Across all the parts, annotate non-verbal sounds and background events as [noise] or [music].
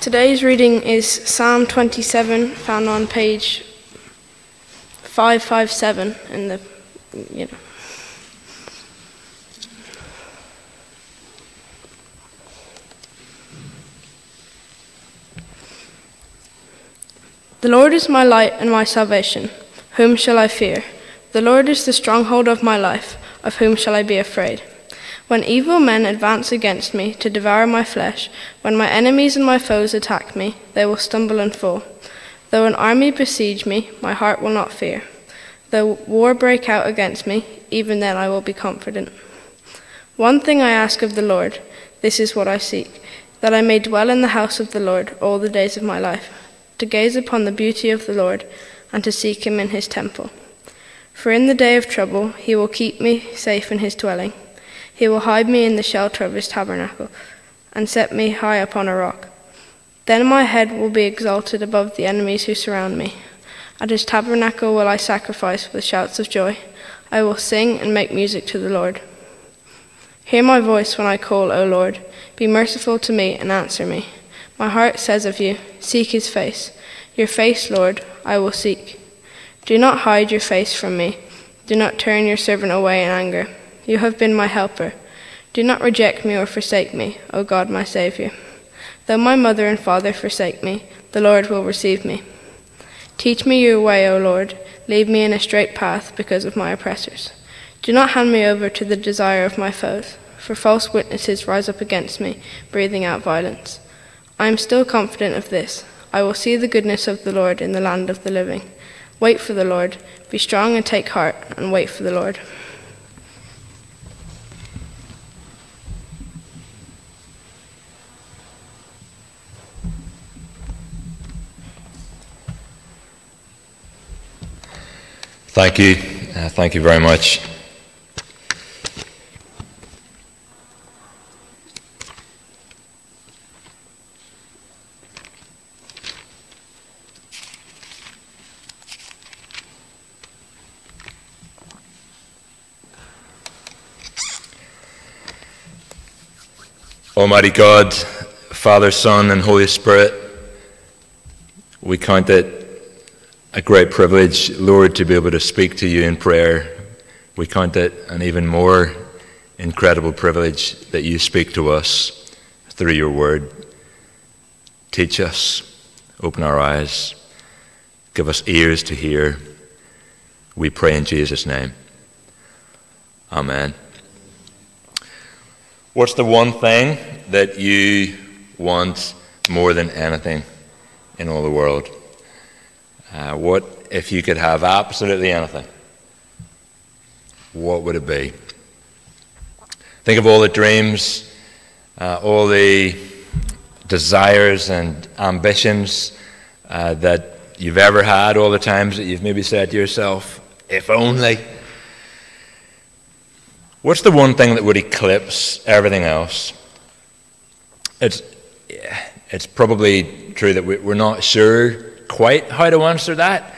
Today's reading is Psalm 27, found on page 557 in the, you know. The Lord is my light and my salvation. Whom shall I fear? The Lord is the stronghold of my life. Of whom shall I be afraid? When evil men advance against me to devour my flesh, when my enemies and my foes attack me, they will stumble and fall. Though an army besiege me, my heart will not fear. Though war break out against me, even then I will be confident. One thing I ask of the Lord, this is what I seek, that I may dwell in the house of the Lord all the days of my life, to gaze upon the beauty of the Lord, and to seek him in his temple. For in the day of trouble he will keep me safe in his dwelling. He will hide me in the shelter of his tabernacle, and set me high upon a rock. Then my head will be exalted above the enemies who surround me. At his tabernacle will I sacrifice with shouts of joy. I will sing and make music to the Lord. Hear my voice when I call, O Lord. Be merciful to me and answer me. My heart says of you, Seek his face. Your face, Lord, I will seek. Do not hide your face from me. Do not turn your servant away in anger. You have been my helper. Do not reject me or forsake me, O God, my Saviour. Though my mother and father forsake me, the Lord will receive me. Teach me your way, O Lord. Lead me in a straight path because of my oppressors. Do not hand me over to the desire of my foes, for false witnesses rise up against me, breathing out violence. I am still confident of this. I will see the goodness of the Lord in the land of the living. Wait for the Lord. Be strong and take heart, and wait for the Lord. Thank you. Uh, thank you very much. Almighty God, Father, Son, and Holy Spirit, we count it a great privilege, Lord, to be able to speak to you in prayer. We count it an even more incredible privilege that you speak to us through your word. Teach us, open our eyes, give us ears to hear. We pray in Jesus' name. Amen. What's the one thing that you want more than anything in all the world? Uh, what if you could have absolutely anything? What would it be? Think of all the dreams, uh, all the desires and ambitions uh, that you've ever had, all the times that you've maybe said to yourself, if only. What's the one thing that would eclipse everything else? It's, it's probably true that we're not sure quite how to answer that.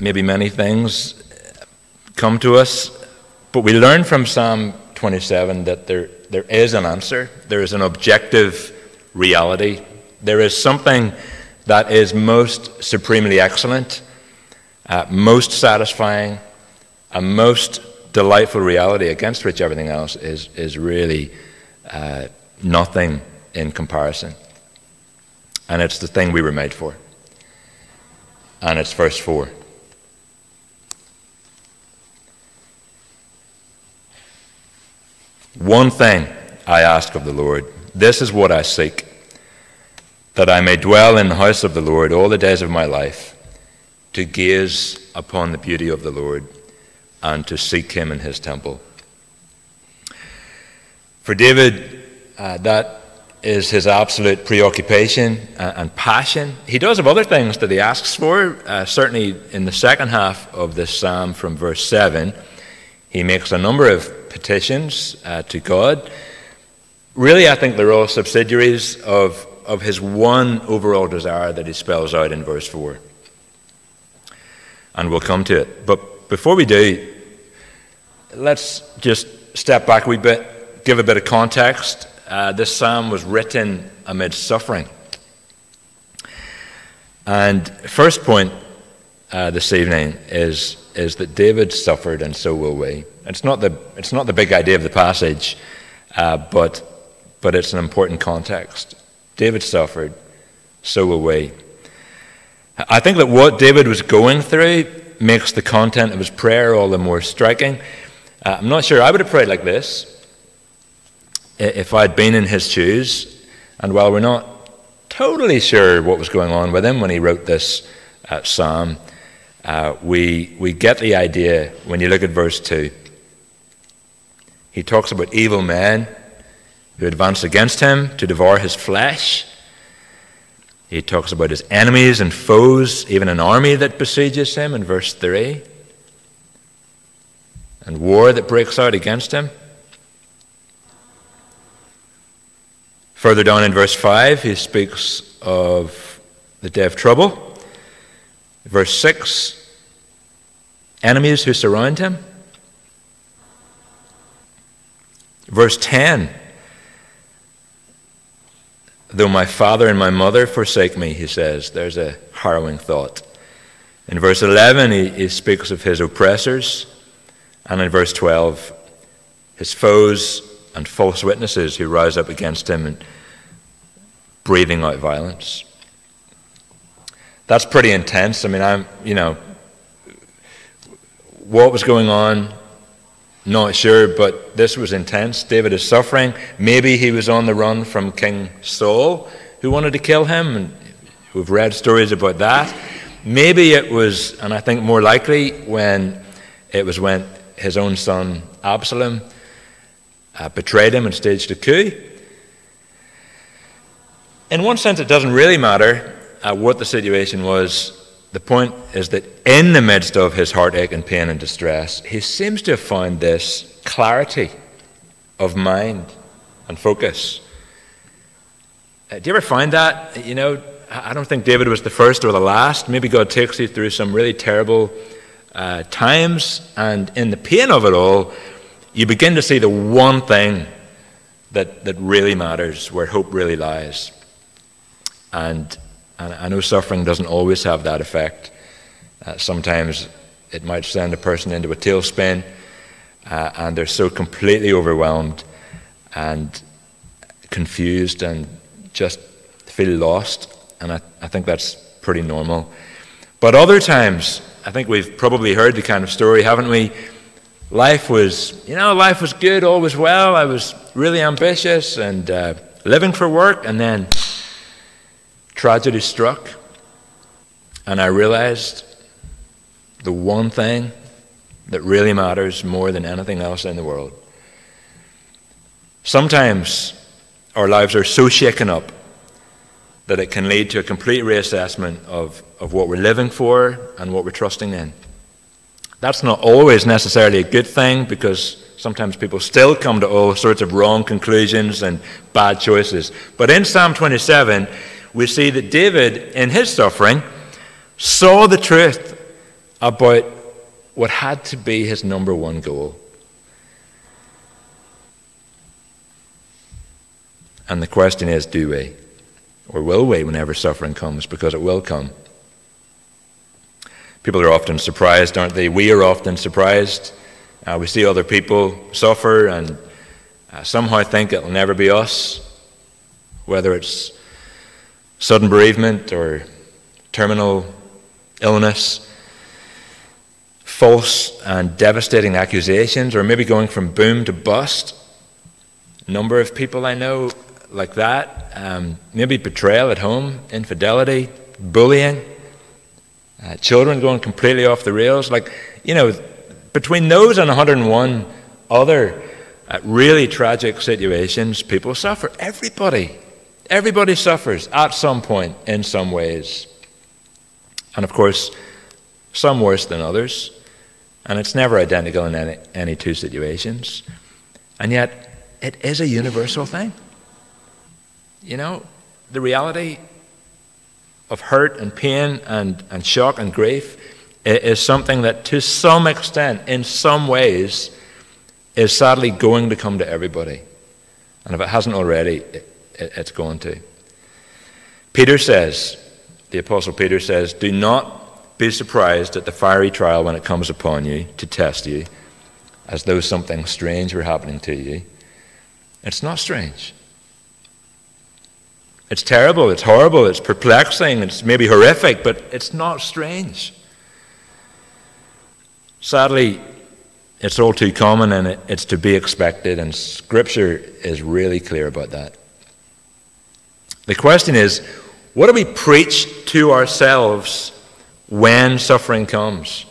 Maybe many things come to us, but we learn from Psalm 27 that there, there is an answer. There is an objective reality. There is something that is most supremely excellent, uh, most satisfying, a most delightful reality against which everything else is, is really uh, nothing in comparison. And it's the thing we were made for. And it's verse 4. One thing I ask of the Lord, this is what I seek, that I may dwell in the house of the Lord all the days of my life, to gaze upon the beauty of the Lord and to seek him in his temple. For David, uh, that is his absolute preoccupation and passion. He does have other things that he asks for. Uh, certainly in the second half of this psalm from verse 7, he makes a number of petitions uh, to God. Really, I think they're all subsidiaries of, of his one overall desire that he spells out in verse 4. And we'll come to it. But before we do, let's just step back a wee bit, give a bit of context uh, this psalm was written amid suffering. And first point uh, this evening is, is that David suffered, and so will we. It's not the, it's not the big idea of the passage, uh, but, but it's an important context. David suffered, so will we. I think that what David was going through makes the content of his prayer all the more striking. Uh, I'm not sure I would have prayed like this if I'd been in his shoes. And while we're not totally sure what was going on with him when he wrote this uh, psalm, uh, we, we get the idea when you look at verse 2. He talks about evil men who advance against him to devour his flesh. He talks about his enemies and foes, even an army that besieges him in verse 3, and war that breaks out against him. Further down in verse 5, he speaks of the day of trouble. Verse 6, enemies who surround him. Verse 10, though my father and my mother forsake me, he says, there's a harrowing thought. In verse 11, he, he speaks of his oppressors. And in verse 12, his foes and false witnesses who rise up against him and breathing out violence. That's pretty intense. I mean, I'm, you know, what was going on, not sure, but this was intense. David is suffering. Maybe he was on the run from King Saul, who wanted to kill him, and we've read stories about that. Maybe it was, and I think more likely, when it was when his own son Absalom uh, betrayed him and staged a coup. In one sense, it doesn't really matter uh, what the situation was. The point is that in the midst of his heartache and pain and distress, he seems to have found this clarity of mind and focus. Uh, do you ever find that? You know, I don't think David was the first or the last. Maybe God takes you through some really terrible uh, times, and in the pain of it all, you begin to see the one thing that, that really matters, where hope really lies. And, and I know suffering doesn't always have that effect. Uh, sometimes it might send a person into a tailspin, uh, and they're so completely overwhelmed and confused and just feel lost. And I, I think that's pretty normal. But other times, I think we've probably heard the kind of story, haven't we? Life was, you know, life was good, all was well. I was really ambitious and uh, living for work, and then tragedy struck, and I realized the one thing that really matters more than anything else in the world. Sometimes our lives are so shaken up that it can lead to a complete reassessment of, of what we're living for and what we're trusting in. That's not always necessarily a good thing because sometimes people still come to all sorts of wrong conclusions and bad choices. But in Psalm 27, we see that David, in his suffering, saw the truth about what had to be his number one goal. And the question is do we? Or will we whenever suffering comes? Because it will come. People are often surprised, aren't they? We are often surprised. Uh, we see other people suffer and uh, somehow think it'll never be us, whether it's sudden bereavement or terminal illness, false and devastating accusations, or maybe going from boom to bust. A number of people I know like that, um, maybe betrayal at home, infidelity, bullying. Uh, children going completely off the rails. Like, you know, between those and 101 other uh, really tragic situations, people suffer. Everybody. Everybody suffers at some point in some ways. And of course, some worse than others. And it's never identical in any, any two situations. And yet, it is a universal thing. You know, the reality of hurt and pain and, and shock and grief is something that, to some extent, in some ways, is sadly going to come to everybody. And if it hasn't already, it, it, it's going to. Peter says, the Apostle Peter says, Do not be surprised at the fiery trial when it comes upon you to test you, as though something strange were happening to you. It's not strange. It's terrible, it's horrible, it's perplexing, it's maybe horrific, but it's not strange. Sadly, it's all too common and it's to be expected, and Scripture is really clear about that. The question is what do we preach to ourselves when suffering comes?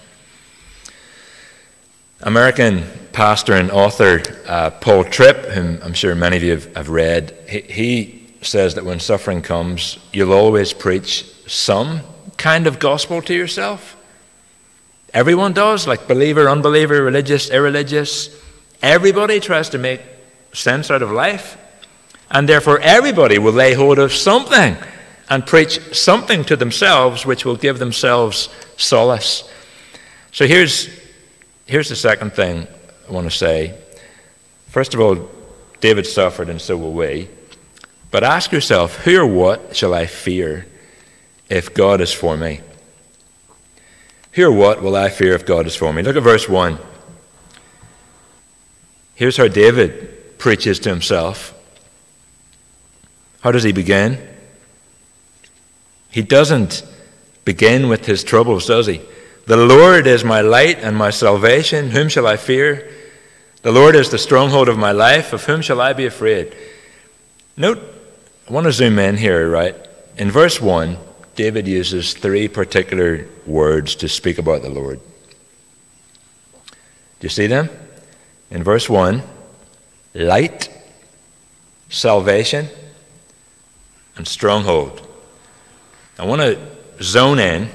American pastor and author uh, Paul Tripp, whom I'm sure many of you have, have read, he, he says that when suffering comes, you'll always preach some kind of gospel to yourself. Everyone does, like believer, unbeliever, religious, irreligious. Everybody tries to make sense out of life. And therefore, everybody will lay hold of something and preach something to themselves which will give themselves solace. So here's, here's the second thing I want to say. First of all, David suffered, and so will we. But ask yourself, who or what shall I fear if God is for me? Who or what will I fear if God is for me? Look at verse 1. Here's how David preaches to himself. How does he begin? He doesn't begin with his troubles, does he? The Lord is my light and my salvation. Whom shall I fear? The Lord is the stronghold of my life. Of whom shall I be afraid? Note, I want to zoom in here, right? In verse 1, David uses three particular words to speak about the Lord. Do you see them? In verse 1, light, salvation, and stronghold. I want to zone in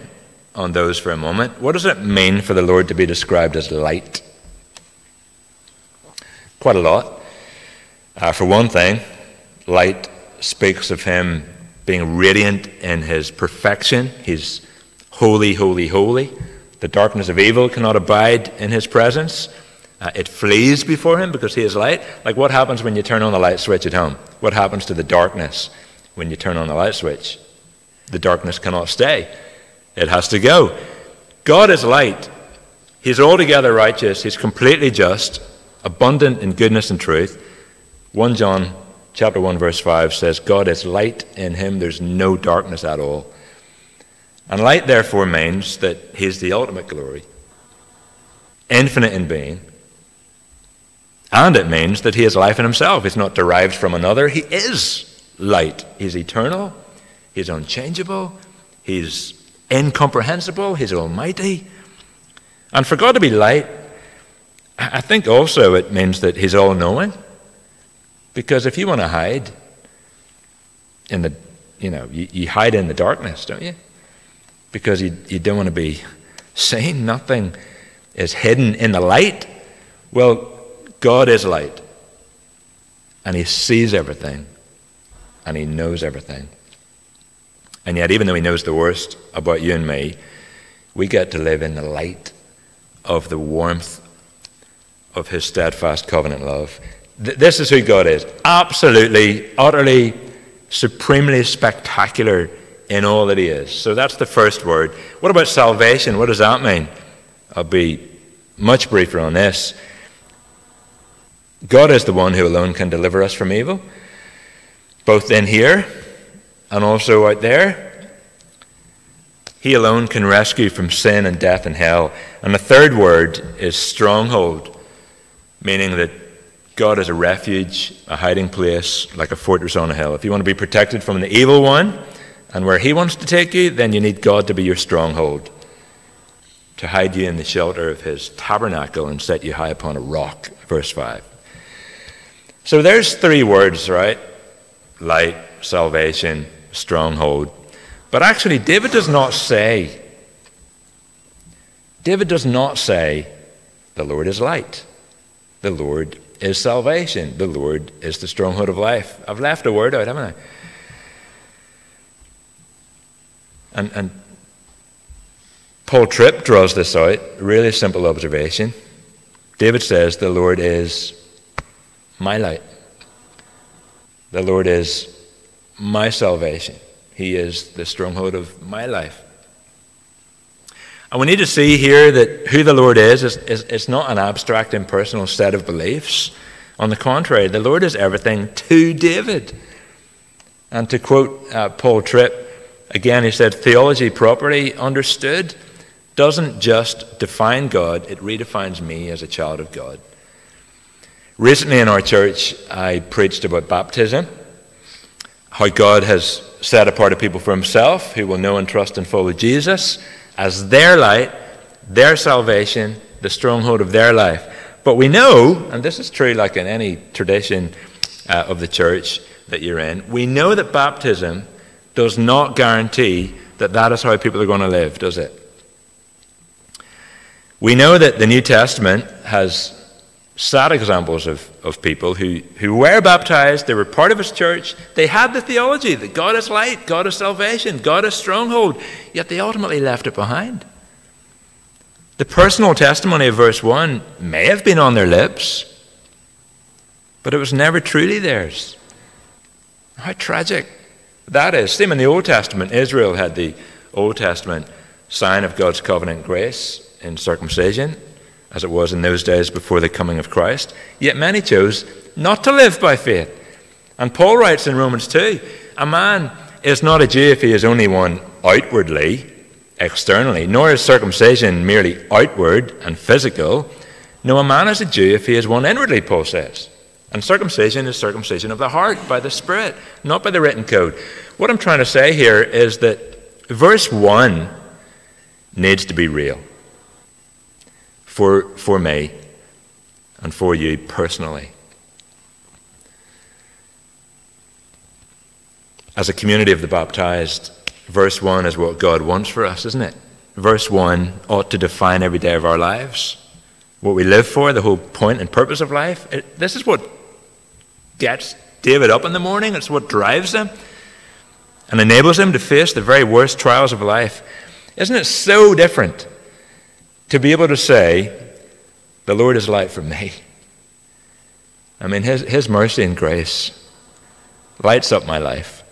on those for a moment. What does it mean for the Lord to be described as light? Quite a lot. Uh, for one thing, light speaks of Him being radiant in His perfection. He's holy, holy, holy. The darkness of evil cannot abide in His presence. Uh, it flees before Him because He is light. Like what happens when you turn on the light switch at home? What happens to the darkness when you turn on the light switch? The darkness cannot stay, it has to go. God is light. He's altogether righteous. He's completely just, abundant in goodness and truth. 1 John chapter 1 verse 5 says God is light in him there's no darkness at all. And light therefore means that he's the ultimate glory. Infinite in being. And it means that he is life in himself. He's not derived from another. He is light. He's eternal. He's unchangeable. He's incomprehensible. He's almighty. And for God to be light, I think also it means that He's all knowing. Because if you want to hide in the, you know, you, you hide in the darkness, don't you? Because you, you don't want to be [laughs] seen. Nothing is hidden in the light. Well, God is light. And He sees everything. And He knows everything. And yet, even though He knows the worst about you and me, we get to live in the light of the warmth of His steadfast covenant love. Th- this is who God is. Absolutely, utterly, supremely spectacular in all that He is. So that's the first word. What about salvation? What does that mean? I'll be much briefer on this. God is the one who alone can deliver us from evil, both in here and also out there. He alone can rescue from sin and death and hell. And the third word is stronghold, meaning that God is a refuge, a hiding place, like a fortress on a hill. If you want to be protected from the evil one and where he wants to take you, then you need God to be your stronghold, to hide you in the shelter of his tabernacle and set you high upon a rock. Verse 5. So there's three words, right? Light, salvation, stronghold. But actually, David does not say, David does not say, the Lord is light. The Lord is salvation. The Lord is the stronghold of life. I've left a word out, haven't I? And, and Paul Tripp draws this out, really simple observation. David says, The Lord is my light. The Lord is my salvation. He is the stronghold of my life. And we need to see here that who the Lord is, is, is, is not an abstract, impersonal set of beliefs. On the contrary, the Lord is everything to David. And to quote uh, Paul Tripp, again, he said, Theology properly understood doesn't just define God, it redefines me as a child of God. Recently in our church, I preached about baptism, how God has set apart a people for himself who will know and trust and follow Jesus as their light, their salvation, the stronghold of their life. But we know, and this is true like in any tradition uh, of the church that you're in, we know that baptism does not guarantee that that is how people are going to live, does it? We know that the New Testament has sad examples of, of people who, who were baptized, they were part of his church, they had the theology that God is light, God is salvation, God is stronghold, yet they ultimately left it behind. The personal testimony of verse 1 may have been on their lips, but it was never truly theirs. How tragic that is. Same in the Old Testament. Israel had the Old Testament sign of God's covenant grace in circumcision as it was in those days before the coming of Christ. Yet many chose not to live by faith. And Paul writes in Romans 2 a man is not a Jew if he is only one outwardly, externally, nor is circumcision merely outward and physical. No, a man is a Jew if he is one inwardly, Paul says. And circumcision is circumcision of the heart by the Spirit, not by the written code. What I'm trying to say here is that verse 1 needs to be real for, for me and for you personally. As a community of the baptized, verse 1 is what God wants for us, isn't it? Verse 1 ought to define every day of our lives. What we live for, the whole point and purpose of life. It, this is what gets David up in the morning, it's what drives him and enables him to face the very worst trials of life. Isn't it so different to be able to say, The Lord is light for me. I mean, His, His mercy and grace lights up my life.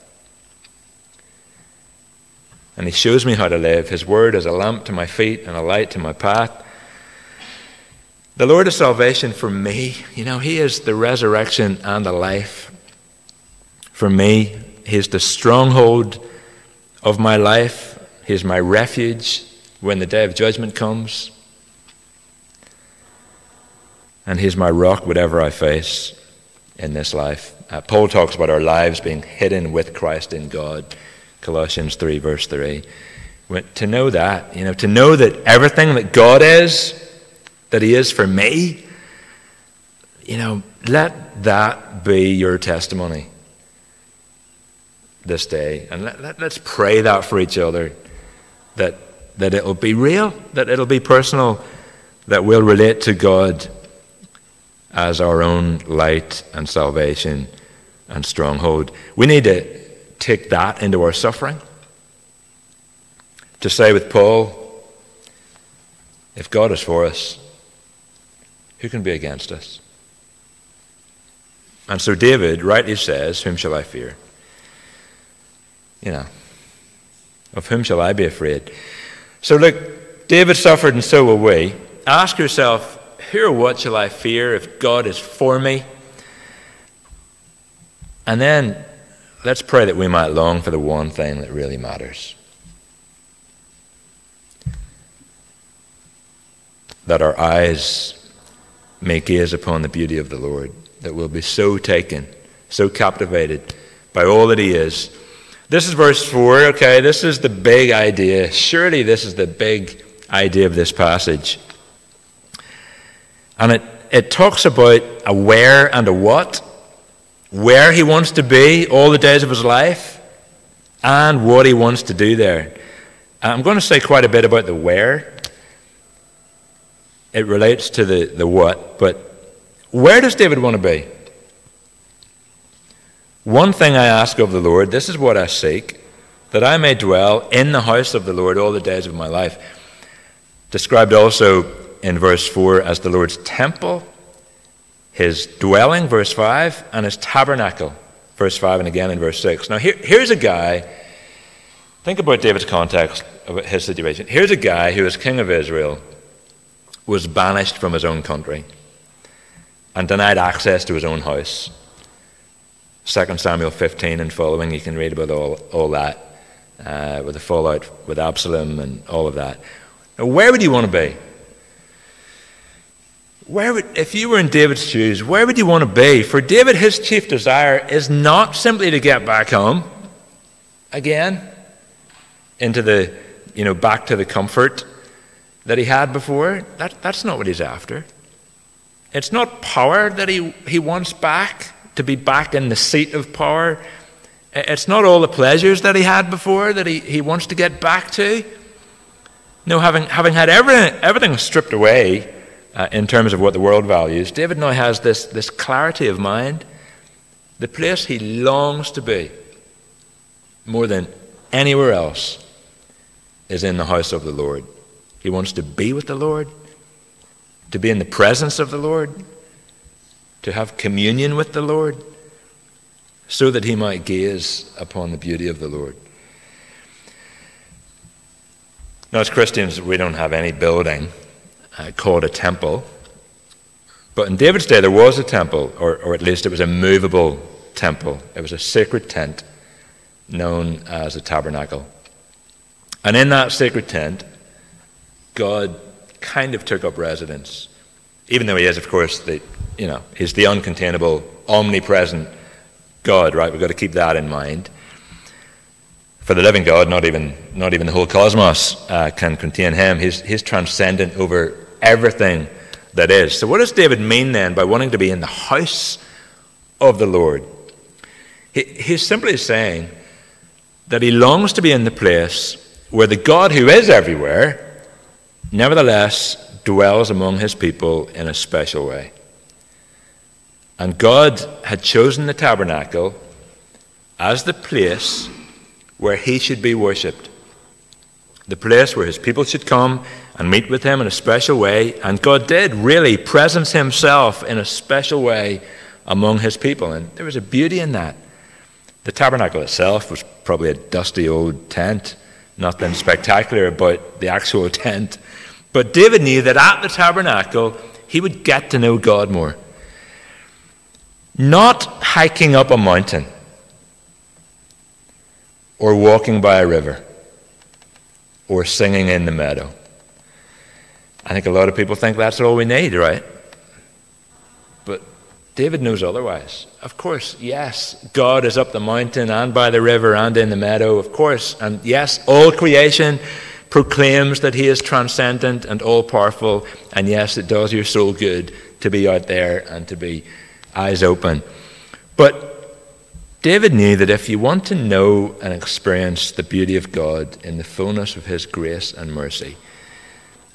And He shows me how to live. His word is a lamp to my feet and a light to my path. The Lord is salvation for me. You know, He is the resurrection and the life for me. He is the stronghold of my life. He is my refuge when the day of judgment comes. And He's my rock, whatever I face in this life. Uh, Paul talks about our lives being hidden with Christ in God, Colossians 3, verse 3. To know that, you know, to know that everything that God is, that He is for me, you know, let that be your testimony this day. And let, let, let's pray that for each other that that it'll be real, that it'll be personal, that we'll relate to God as our own light and salvation and stronghold. We need to take that into our suffering. To say with Paul, if God is for us, who can be against us? And so David rightly says, Whom shall I fear? You know, of whom shall I be afraid? So, look, David suffered, and so will we. Ask yourself, who or what shall I fear if God is for me? And then let's pray that we might long for the one thing that really matters. That our eyes may gaze upon the beauty of the Lord, that we'll be so taken, so captivated by all that He is this is verse 4, okay? This is the big idea. Surely this is the big idea of this passage. And it, it talks about a where and a what, where he wants to be all the days of his life, and what he wants to do there. I'm going to say quite a bit about the where. It relates to the, the what, but where does David want to be? One thing I ask of the Lord, this is what I seek, that I may dwell in the house of the Lord all the days of my life. Described also in verse 4 as the Lord's temple, his dwelling, verse 5, and his tabernacle, verse 5 and again in verse 6. Now, here, here's a guy, think about David's context of his situation. Here's a guy who, as king of Israel, was banished from his own country and denied access to his own house. 2 Samuel 15 and following, you can read about all, all that, uh, with the fallout with Absalom and all of that. Now, where would you want to be? Where would, if you were in David's shoes, where would you want to be? For David, his chief desire is not simply to get back home again, into the, you know, back to the comfort that he had before. That, that's not what he's after. It's not power that he, he wants back, to be back in the seat of power. It's not all the pleasures that he had before that he, he wants to get back to. No, having, having had everything, everything stripped away uh, in terms of what the world values, David now has this, this clarity of mind. The place he longs to be more than anywhere else is in the house of the Lord. He wants to be with the Lord, to be in the presence of the Lord, to have communion with the Lord, so that he might gaze upon the beauty of the Lord. Now, as Christians, we don't have any building uh, called a temple. But in David's day, there was a temple, or, or at least it was a movable temple. It was a sacred tent known as a tabernacle. And in that sacred tent, God kind of took up residence. Even though he is, of course, the, you know, he's the uncontainable, omnipresent God, right? We've got to keep that in mind. For the living God, not even, not even the whole cosmos uh, can contain him. He's, he's transcendent over everything that is. So, what does David mean then by wanting to be in the house of the Lord? He, he's simply saying that he longs to be in the place where the God who is everywhere, nevertheless, dwells among his people in a special way. And God had chosen the tabernacle as the place where he should be worshipped. The place where his people should come and meet with him in a special way. And God did really presence himself in a special way among his people. And there was a beauty in that. The tabernacle itself was probably a dusty old tent, nothing spectacular about the actual [laughs] tent. But David knew that at the tabernacle, he would get to know God more. Not hiking up a mountain or walking by a river or singing in the meadow. I think a lot of people think that's all we need, right? But David knows otherwise. Of course, yes, God is up the mountain and by the river and in the meadow, of course. And yes, all creation proclaims that He is transcendent and all powerful. And yes, it does your soul good to be out there and to be eyes open. But David knew that if you want to know and experience the beauty of God in the fullness of His grace and mercy,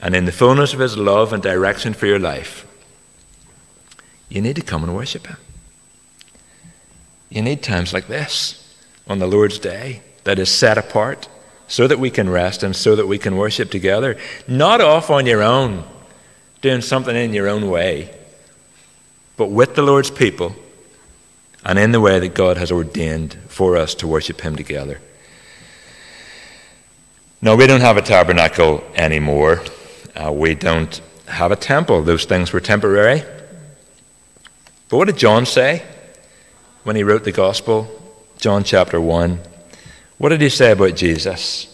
and in the fullness of His love and direction for your life, you need to come and worship Him. You need times like this on the Lord's Day that is set apart so that we can rest and so that we can worship together. Not off on your own, doing something in your own way, but with the Lord's people and in the way that God has ordained for us to worship Him together. No, we don't have a tabernacle anymore. Uh, we don't have a temple. Those things were temporary. But what did John say when he wrote the gospel? John chapter 1. What did he say about Jesus?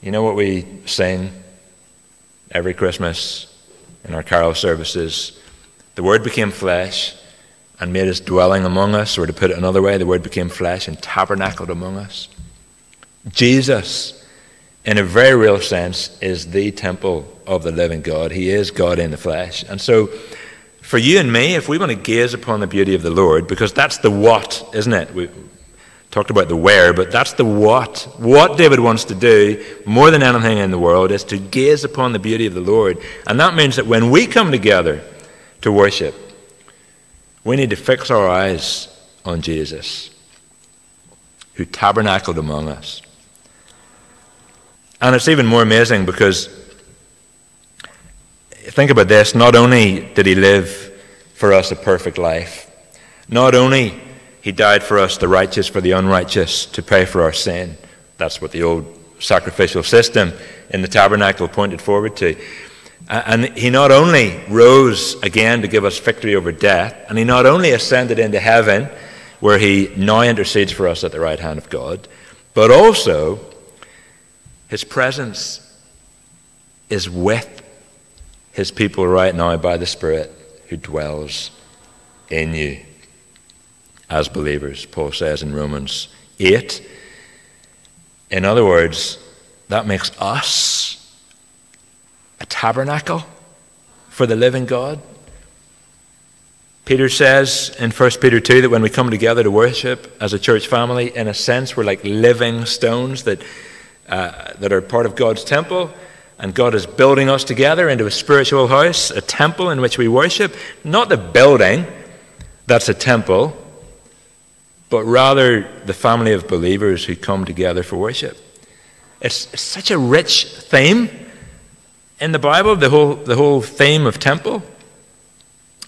You know what we sing every Christmas in our carol services? The Word became flesh and made his dwelling among us, or to put it another way, the Word became flesh and tabernacled among us. Jesus, in a very real sense, is the temple of the living God. He is God in the flesh. And so, for you and me, if we want to gaze upon the beauty of the Lord, because that's the what, isn't it? We talked about the where, but that's the what. What David wants to do more than anything in the world is to gaze upon the beauty of the Lord. And that means that when we come together to worship, we need to fix our eyes on Jesus, who tabernacled among us. And it's even more amazing because think about this not only did he live for us a perfect life, not only He died for us, the righteous for the unrighteous, to pay for our sin. That's what the old sacrificial system in the tabernacle pointed forward to. And he not only rose again to give us victory over death, and he not only ascended into heaven, where he now intercedes for us at the right hand of God, but also his presence is with his people right now by the Spirit who dwells in you as believers, Paul says in Romans 8. In other words, that makes us a tabernacle for the living God. Peter says in 1 Peter 2 that when we come together to worship as a church family, in a sense, we're like living stones that, uh, that are part of God's temple. And God is building us together into a spiritual house, a temple in which we worship. Not the building that's a temple, but rather the family of believers who come together for worship. It's, it's such a rich theme in the Bible, the whole, the whole theme of temple.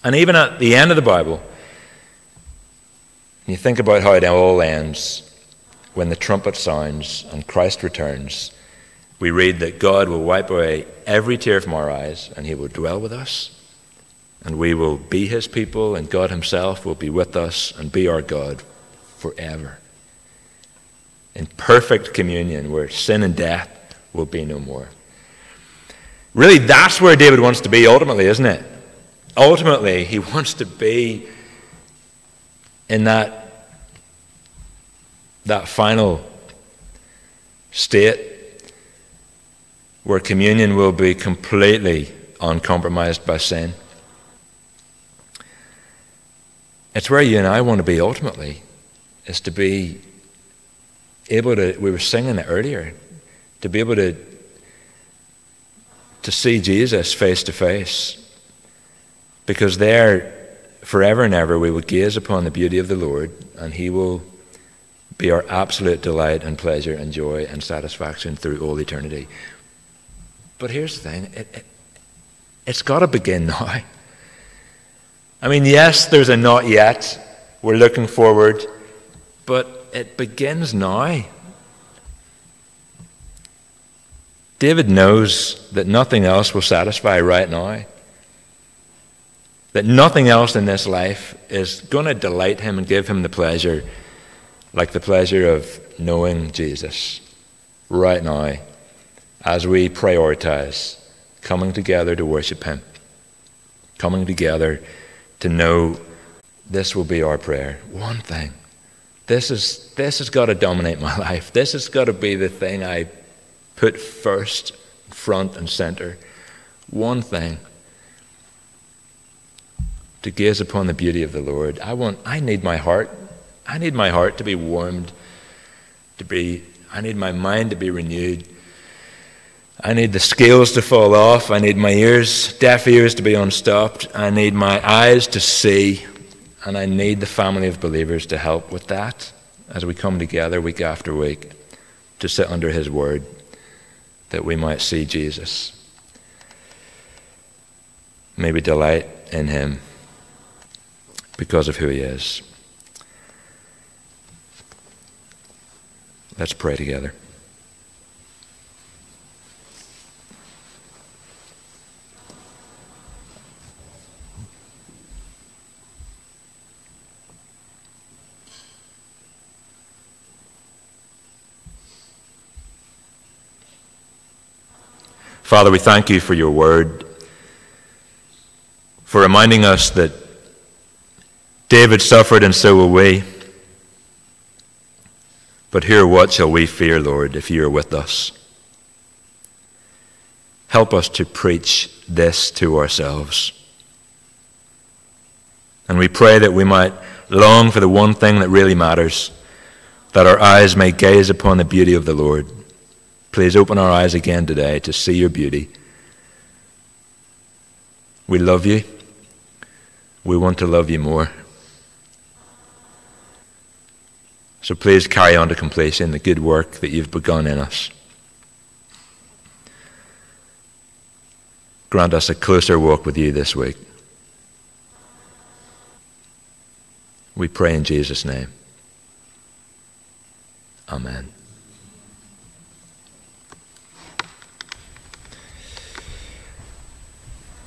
And even at the end of the Bible, you think about how it all ends when the trumpet sounds and Christ returns. We read that God will wipe away every tear from our eyes and he will dwell with us. And we will be his people, and God himself will be with us and be our God forever. In perfect communion, where sin and death will be no more. Really, that's where David wants to be ultimately, isn't it? Ultimately, he wants to be in that, that final state where communion will be completely uncompromised by sin. It's where you and I want to be ultimately, is to be able to, we were singing it earlier, to be able to to see Jesus face to face. Because there, forever and ever, we will gaze upon the beauty of the Lord, and He will be our absolute delight and pleasure and joy and satisfaction through all eternity. But here's the thing it, it, it's got to begin now. I mean, yes, there's a not yet. We're looking forward. But it begins now. David knows that nothing else will satisfy right now. That nothing else in this life is going to delight him and give him the pleasure like the pleasure of knowing Jesus right now as we prioritize coming together to worship him, coming together to know this will be our prayer. One thing. This, is, this has got to dominate my [laughs] life. This has got to be the thing I put first, front, and center. One thing to gaze upon the beauty of the Lord. I want I need my heart. I need my heart to be warmed, to be I need my mind to be renewed. I need the scales to fall off. I need my ears, deaf ears to be unstopped. I need my eyes to see. And I need the family of believers to help with that as we come together week after week to sit under His Word that we might see Jesus. May we delight in him because of who he is. Let's pray together. Father, we thank you for your word, for reminding us that David suffered and so will we. But here, what shall we fear, Lord, if you are with us? Help us to preach this to ourselves. And we pray that we might long for the one thing that really matters, that our eyes may gaze upon the beauty of the Lord Please open our eyes again today to see your beauty. We love you. We want to love you more. So please carry on to completion the good work that you've begun in us. Grant us a closer walk with you this week. We We pray in Jesus' name. Amen.